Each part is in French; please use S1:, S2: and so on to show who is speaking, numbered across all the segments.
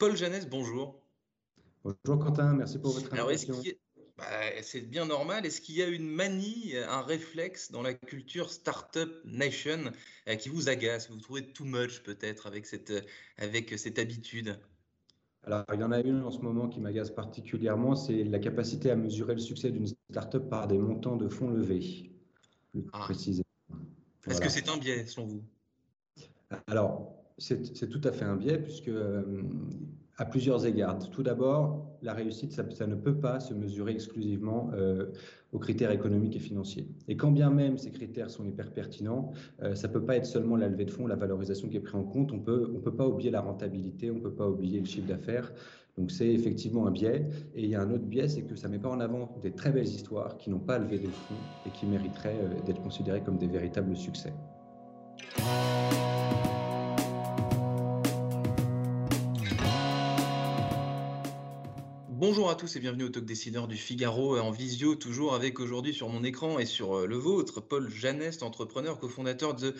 S1: Paul Jeannès, bonjour.
S2: Bonjour Quentin, merci pour votre invitation.
S1: Bah, c'est bien normal. Est-ce qu'il y a une manie, un réflexe dans la culture Startup Nation euh, qui vous agace? Vous trouvez too much peut-être avec cette, avec cette habitude?
S2: Alors, il y en a une en ce moment qui m'agace particulièrement, c'est la capacité à mesurer le succès d'une startup par des montants de fonds levés,
S1: plus ah. précisément. Est-ce que c'est un biais, selon vous?
S2: Alors, c'est tout à fait un biais, puisque euh, à plusieurs égards. Tout d'abord, la réussite, ça, ne peut pas se mesurer exclusivement euh, aux critères économiques et financiers. Et quand bien même ces critères sont hyper pertinents, euh, ça ne peut pas être seulement la levée de fonds, la valorisation qui est prise en compte. On peut, ne on peut pas oublier la rentabilité, on ne peut pas oublier le chiffre d'affaires. Donc c'est effectivement un biais. Et il y a un autre biais, c'est que ça ne met pas en avant des très belles histoires qui n'ont pas levé de fonds et qui mériteraient d'être considérées comme des véritables succès.
S1: Bonjour à tous et bienvenue au Talk Décideur du Figaro en visio, toujours avec aujourd'hui sur mon écran et sur euh, le vôtre, Paul Janest, entrepreneur, cofondateur de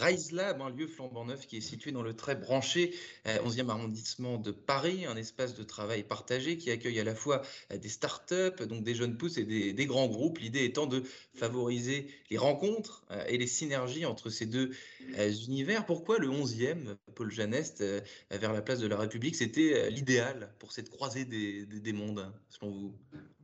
S1: Rise Lab, un lieu flambant neuf qui est situé dans le très branché 11e euh, arrondissement de Paris, un espace de travail partagé qui accueille à la fois euh, des startups, donc des jeunes pousses et des, grands groupes, l'idée étant de favoriser les rencontres et les synergies entre ces deux univers. Pourquoi le 11e, Paul Janest, vers la place de la République, c'était l'idéal pour cette croisée des des mondes, selon vous?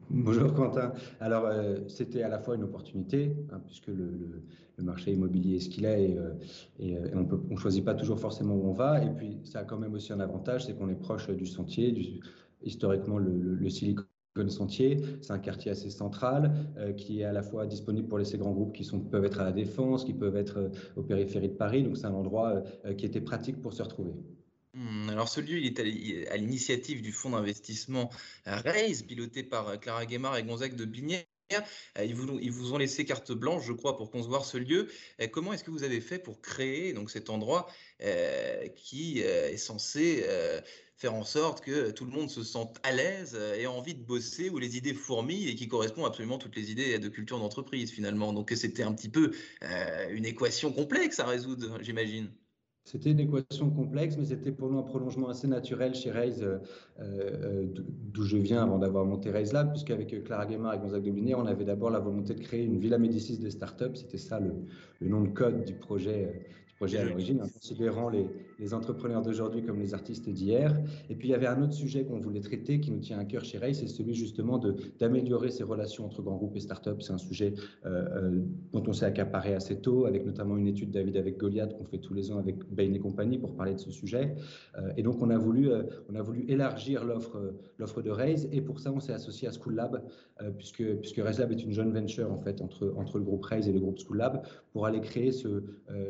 S2: Bonjour Quentin. Alors, euh, c'était à la fois une opportunité, hein, puisque le, marché immobilier est ce qu'il est, et, euh, euh, on ne choisit pas toujours forcément où on va. Et puis, ça a quand même aussi un avantage, c'est qu'on est proche du sentier, historiquement le, le, Silicon Sentier. C'est un quartier assez central qui est à la fois disponible pour laisser grands groupes qui sont, peuvent être à la Défense, qui peuvent être au périphérie de Paris. Donc, c'est un endroit qui était pratique pour se retrouver.
S1: Mmh, alors ce lieu il est à l'initiative du fonds d'investissement Raise, piloté par euh, Clara Guémard et Gonzague de Binière. Euh, ils vous, ils vous, ont laissé carte blanche, je crois, pour concevoir ce lieu. Euh, comment est-ce que vous avez fait pour créer donc cet endroit qui est censé faire en sorte que tout le monde se sente à l'aise et a envie de bosser, où les idées fourmillent et qui correspond absolument à toutes les idées de culture d'entreprise finalement. Donc c'était un petit peu une équation complexe à résoudre, j'imagine.
S2: C'était une équation complexe, mais c'était pour nous un prolongement assez naturel chez Raise, euh, euh, d'où je viens avant d'avoir monté Raise Lab, puisqu'avec Clara Guémard et Gonzague Dominé, on avait d'abord la volonté de créer une Villa Médicis des startups. C'était ça le, le, nom de code du projet, euh, projet à l'origine, en considérant les, les entrepreneurs d'aujourd'hui comme les artistes d'hier. Et puis il y avait un autre sujet qu'on voulait traiter qui nous tient à cœur chez Ray, c'est celui justement d'améliorer ces relations entre grands groupes et startups. C'est un sujet euh, euh, dont on s'est accaparé assez tôt, avec notamment une étude David avec Goliath qu'on fait tous les ans avec Bain et compagnie pour parler de ce sujet. Euh, et donc on a voulu, on a voulu élargir l'offre de Raise et pour ça on s'est associé à School Lab puisque puisque Raise Lab est une jeune venture en fait entre entre le groupe Raise et le groupe School Lab pour aller créer ce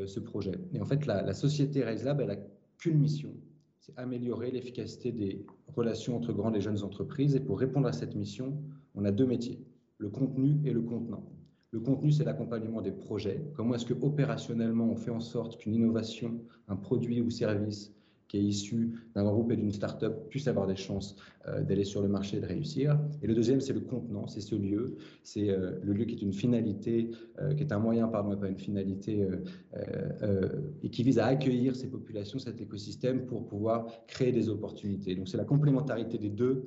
S2: ce projet. Et en fait, la, société Raise Lab, elle a qu'une mission, c'est améliorer l'efficacité des relations entre grandes et jeunes entreprises. Et pour répondre à cette mission, on a deux métiers, le contenu et le contenant. Le contenu, c'est l'accompagnement des projets. Comment est-ce que opérationnellement on fait en sorte qu'une innovation, un produit ou service qui est issu d'un groupe et d'une start-up puisse avoir des chances euh, d'aller sur le marché et de réussir. Et le deuxième, c'est le contenant, c'est ce lieu. C'est euh, le lieu qui est une finalité, euh, qui est un moyen, pardon, pas une finalité, et qui vise à accueillir ces populations, cet écosystème pour pouvoir créer des opportunités. Donc c'est la complémentarité des deux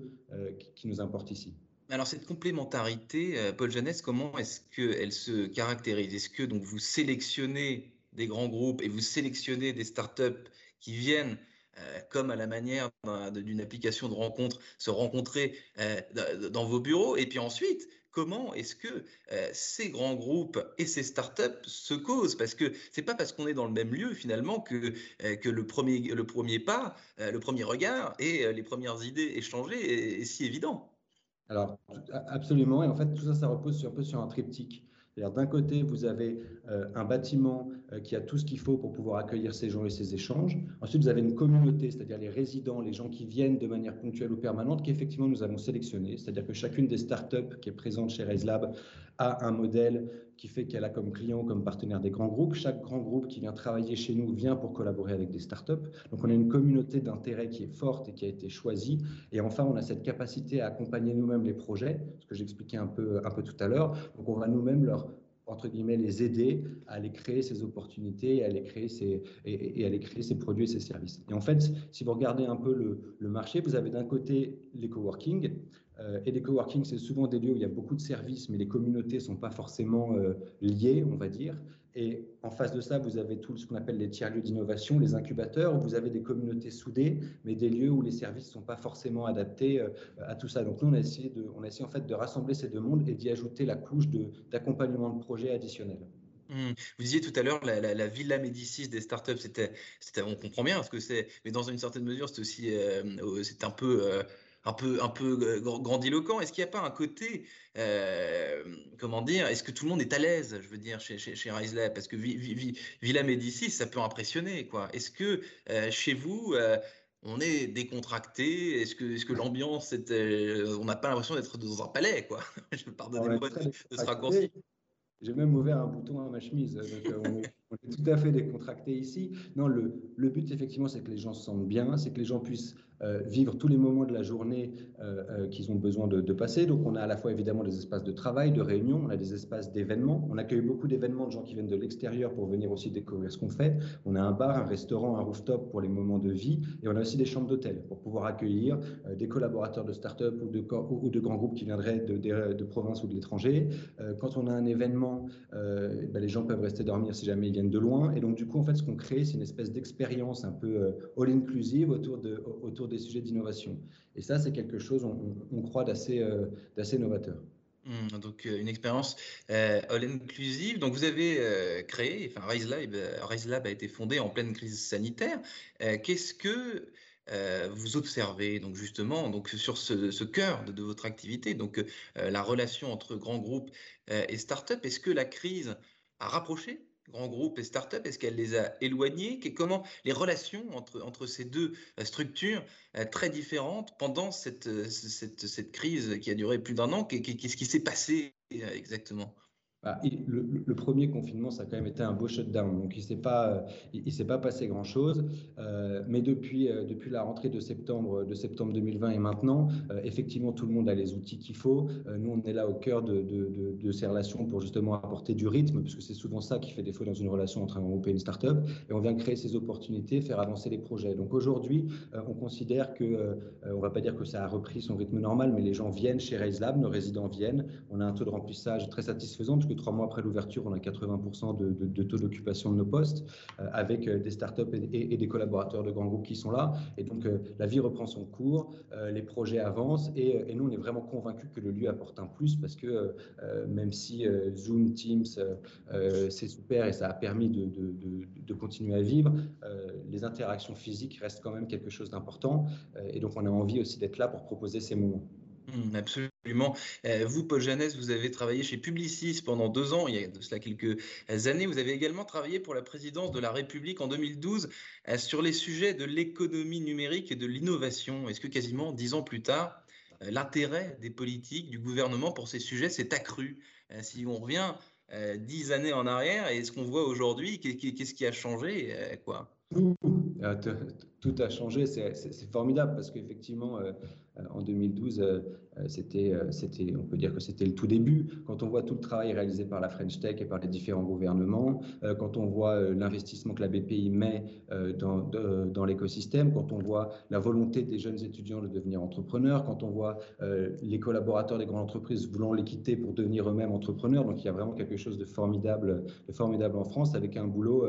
S2: qui, nous importe ici.
S1: Alors cette complémentarité, Paul Jeannès, comment est-ce qu'elle se caractérise? Est-ce que donc vous sélectionnez des grands groupes et vous sélectionnez des startups qui viennent euh, comme à la manière d'une application de rencontre, se rencontrer euh, dans vos bureaux. Et puis ensuite, comment est-ce que euh, ces grands groupes et ces startups se causent? Parce que c'est pas parce qu'on est dans le même lieu finalement que, que le, premier, le premier pas, le premier regard et les premières idées échangées est, si évident.
S2: Alors, absolument. Et en fait, tout ça, ça repose un peu sur un triptyque. D'un côté, vous avez euh, un bâtiment euh, qui a tout ce qu'il faut pour pouvoir accueillir ces gens et ces échanges. Ensuite, vous avez une communauté, c'est-à-dire les résidents, les gens qui viennent de manière ponctuelle ou permanente, qu'effectivement nous avons sélectionné. C'est-à-dire que chacune des startups qui est présente chez RaiseLab a un modèle qui fait qu'elle a comme client, comme partenaire des grands groupes. Chaque grand groupe qui vient travailler chez nous vient pour collaborer avec des startups. Donc on a une communauté d'intérêt qui est forte et qui a été choisie. Et enfin, on a cette capacité à accompagner nous-mêmes les projets, ce que j'expliquais un peu, un peu tout à l'heure. Donc on va nous-mêmes leur entre guillemets, les aider à aller créer ces opportunités, à aller créer ces, et, à aller créer ces produits et ces services. Et en fait, si vous regardez un peu le, le marché, vous avez d'un côté les coworking, et les coworking, c'est souvent des lieux où il y a beaucoup de services, mais les communautés ne sont pas forcément euh, liées, on va dire. Et en face de ça, vous avez tout ce qu'on appelle les tiers-lieux d'innovation, les incubateurs, où vous avez des communautés soudées, mais des lieux où les services ne sont pas forcément adaptés euh, à tout ça. Donc nous, on a essayé, de, on a essayé en fait de rassembler ces deux mondes et d'y ajouter la couche d'accompagnement de, projets additionnels.
S1: Mmh. Vous disiez tout à l'heure la, la, Villa Médicis des startups, c'était, on comprend bien ce que c'est, mais dans une certaine mesure, c'est aussi, euh, c'est un peu un peu, un peu euh, grandiloquent. Est-ce qu'il n'y a pas un côté, euh, comment dire, est-ce que tout le monde est à l'aise, je veux dire, chez, chez, chez Parce que Villa Médicis, ça peut impressionner, quoi. Est-ce que euh, chez vous, on est décontracté? Est-ce que, est que l'ambiance, on n'a pas l'impression d'être dans un palais, quoi? Je me pardonner de ce raccourci.
S2: J'ai même ouvert un bouton à ma chemise. Donc, on, est, tout à fait décontracté ici. Non, le, le but, effectivement, c'est que les gens se sentent bien, c'est que les gens puissent euh, vivre tous les moments de la journée euh, euh, qu'ils ont besoin de, passer. Donc, on a à la fois évidemment des espaces de travail, de réunion, on a des espaces d'événements. On accueille beaucoup d'événements de gens qui viennent de l'extérieur pour venir aussi découvrir ce qu'on fait. On a un bar, un restaurant, un rooftop pour les moments de vie. Et on a aussi des chambres d'hôtel pour pouvoir accueillir des collaborateurs de start-up ou de, grands groupes qui viendraient de, de, province ou de l'étranger. quand on a un événement, ben, les gens peuvent rester dormir si jamais ils viennent de loin. Et donc, du coup, en fait, ce qu'on crée, c'est une espèce d'expérience un peu all-inclusive autour de, autour des sujets d'innovation. Et ça, c'est quelque chose, on, croit, d'assez euh, novateur.
S1: Mmh, donc euh, une expérience euh, all-inclusive. Donc vous avez créé, enfin Rise Lab, a été fondé en pleine crise sanitaire. Qu'est-ce que vous observez donc justement donc sur ce, cœur de, de, votre activité, donc la relation entre grands groupes et start-up Est-ce que la crise a rapproché grands groupes et start-up Est-ce qu'elle les a éloignés Comment les relations entre, entre ces deux euh, structures euh, très différentes pendant cette, euh, cette, cette crise qui a duré plus d'un an? Qu'est-ce qui s'est passé exactement?
S2: Bah, le, premier confinement, ça a quand même été un beau shutdown, donc il ne s'est pas, il, s'est pas passé grand-chose. Euh, mais depuis, euh, depuis la rentrée de septembre, de septembre 2020 et maintenant, euh, effectivement, tout le monde a les outils qu'il faut. nous, on est là au cœur de, ces relations pour justement apporter du rythme, parce que c'est souvent ça qui fait défaut dans une relation entre un groupe et une start-up. Et on vient créer ces opportunités, faire avancer les projets. Donc aujourd'hui, on considère que, on ne va pas dire que ça a repris son rythme normal, mais les gens viennent chez Raise Lab, nos résidents viennent. On a un taux de remplissage très satisfaisant trois mois après l'ouverture, on a 80% de, taux d'occupation de nos postes, euh, avec euh, des startups et, des collaborateurs de grands groupes qui sont là. Et donc, euh, la vie reprend son cours, les projets avancent, et, nous, on est vraiment convaincus que le lieu apporte un plus, parce que même si Zoom, Teams, c'est super et ça a permis de continuer à vivre, les interactions physiques restent quand même quelque chose d'important. et donc, on a envie aussi d'être là pour proposer ces moments.
S1: Mmh, absolument. Euh, vous, Paul Jeannès, vous avez travaillé chez Publicis pendant deux ans, il y a de cela quelques années. Vous avez également travaillé pour la présidence de la République en 2012 euh, sur les sujets de l'économie numérique et de l'innovation. Est-ce que quasiment dix ans plus tard, euh, l'intérêt des politiques, du gouvernement pour ces sujets s'est accru? Si on revient dix années en arrière, et ce qu'on voit aujourd'hui, qu'est-ce qui a changé quoi?
S2: Tout a changé, c'est formidable parce qu'effectivement, euh, en 2012, euh, euh, c'était, on peut dire que c'était le tout début. Quand on voit tout le travail réalisé par la French Tech et par les différents gouvernements, quand on voit l'investissement que la BPI met dans, dans l'écosystème, quand on voit la volonté des jeunes étudiants de devenir entrepreneurs, quand on voit les collaborateurs des grandes entreprises voulant les quitter pour devenir eux-mêmes entrepreneurs, donc il y a vraiment quelque chose de formidable, de formidable en France avec un boulot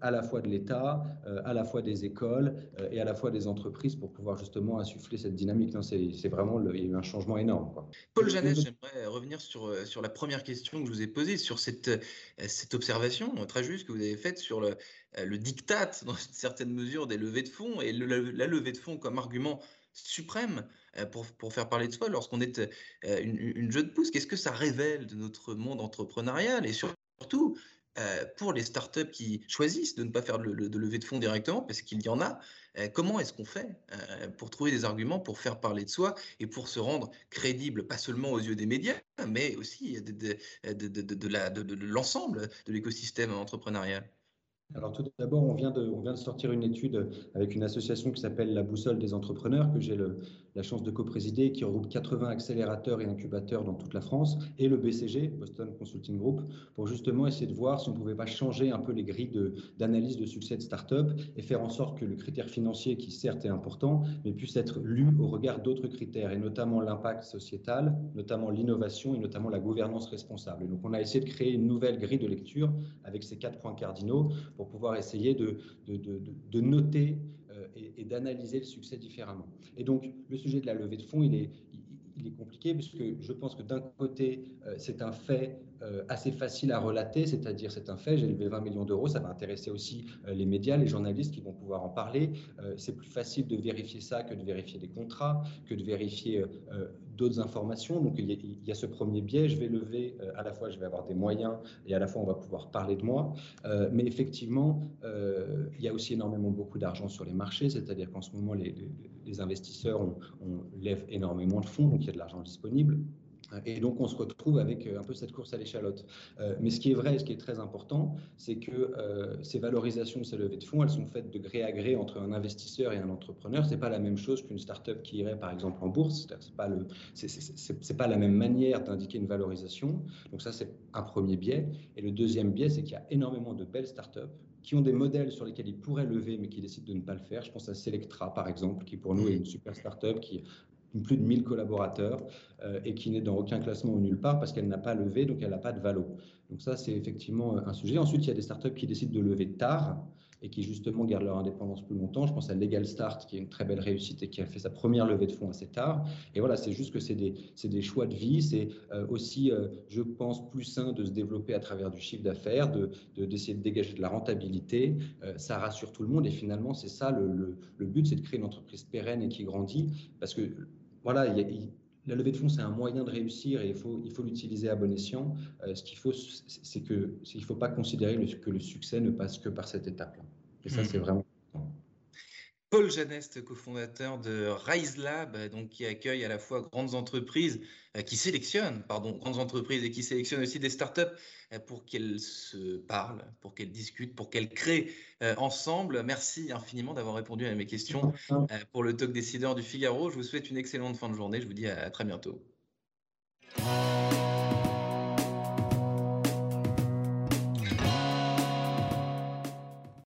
S2: à la fois de l'État, à la fois des écoles et à la fois des entreprises pour pouvoir justement insuffler cette dynamique c'est vraiment, un changement énorme.
S1: Paul Jeannette, j'aimerais revenir sur, euh, sur la première question que je vous ai posée, sur cette, euh, observation très juste que vous avez faite sur le, euh, le diktat, dans une certaine mesure, des levées de fonds et la levée de fonds comme argument suprême pour, pour faire parler de soi lorsqu'on est une, une jeune pousse. Qu'est-ce que ça révèle de notre monde entrepreneurial et surtout pour les startups qui choisissent de ne pas faire de, de levée de fonds directement, parce qu'il y en a, euh, comment est-ce qu'on fait euh, pour trouver des arguments pour faire parler de soi et pour se rendre crédible, pas seulement aux yeux des médias, mais aussi de l'ensemble de l'écosystème entrepreneurial?
S2: Alors tout d'abord, on, vient de, sortir une étude avec une association qui s'appelle la Boussole des entrepreneurs, que j'ai la chance de co-présider, qui regroupe 80 accélérateurs et incubateurs dans toute la France, et le BCG, Boston Consulting Group, pour justement essayer de voir si on ne pouvait pas changer un peu les grilles d'analyse de, succès de start-up et faire en sorte que le critère financier, qui certes est important, mais puisse être lu au regard d'autres critères, et notamment l'impact sociétal, notamment l'innovation et notamment la gouvernance responsable. Donc on a essayé de créer une nouvelle grille de lecture avec ces quatre points cardinaux pour pouvoir essayer de, noter euh, et, d'analyser le succès différemment. Et donc, le sujet de la levée de fonds, il est, il est compliqué puisque je pense que d'un côté, euh, c'est un fait assez facile à relater, c'est-à-dire c'est un fait, j'ai levé 20 millions d'euros, ça va intéresser aussi euh, les médias, les journalistes qui vont pouvoir en parler. c'est plus facile de vérifier ça que de vérifier des contrats, que de vérifier d'autres informations. Donc il y, a, ce premier biais, je vais lever, à la fois je vais avoir des moyens et à la fois on va pouvoir parler de moi. mais effectivement, il y a aussi énormément beaucoup d'argent sur les marchés, c'est-à-dire qu'en ce moment, les investisseurs on, on lève énormément de fonds, donc il y a de l'argent disponible. Et donc, on se retrouve avec euh, un peu cette course à l'échalote. Euh, mais ce qui est vrai, ce qui est très important, c'est que euh, ces valorisations, ces levées de fonds, elles sont faites de gré à gré entre un investisseur et un entrepreneur. C'est pas la même chose qu'une start-up qui irait, par exemple, en bourse. C'est pas le, c'est pas la même manière d'indiquer une valorisation. Donc ça, c'est un premier biais. Et le deuxième biais, c'est qu'il y a énormément de belles start-up qui ont des modèles sur lesquels ils pourraient lever, mais qui décident de ne pas le faire. Je pense à Selectra, par exemple, qui pour nous est une super start-up qui plus de 1000 collaborateurs euh, et qui n'est dans aucun classement ou nulle part parce qu'elle n'a pas levé, donc elle n'a pas de valo. Donc ça, c'est effectivement un sujet. Ensuite, il y a des startups qui décident de lever tard et qui justement gardent leur indépendance plus longtemps. Je pense à Legal Start, qui est une très belle réussite et qui a fait sa première levée de fonds assez tard. Et voilà, c'est juste que c'est des, des, choix de vie. C'est euh, aussi, euh, je pense, plus sain de se développer à travers du chiffre d'affaires, d'essayer de, de, dégager de la rentabilité. ça rassure tout le monde et finalement, c'est ça le, le, le but, c'est de créer une entreprise pérenne et qui grandit parce que voilà, la levée de fonds, c'est un moyen de réussir et il faut il faut l'utiliser à bon escient. Euh, ce qu'il faut, c'est que il faut pas considérer que le succès ne passe que par cette étape-là. Et ça, c'est mmh. vraiment
S1: Paul Janest, cofondateur de Rise Lab, donc qui accueille à la fois grandes entreprises, euh, qui sélectionnent, pardon, grandes entreprises et qui sélectionnent aussi des startups euh, pour qu'elles se parlent, pour qu'elles discutent, pour qu'elles créent euh, ensemble. Merci infiniment d'avoir répondu à mes questions pour le talk décideur du Figaro. Je vous souhaite une excellente fin de journée. Je vous dis à très bientôt.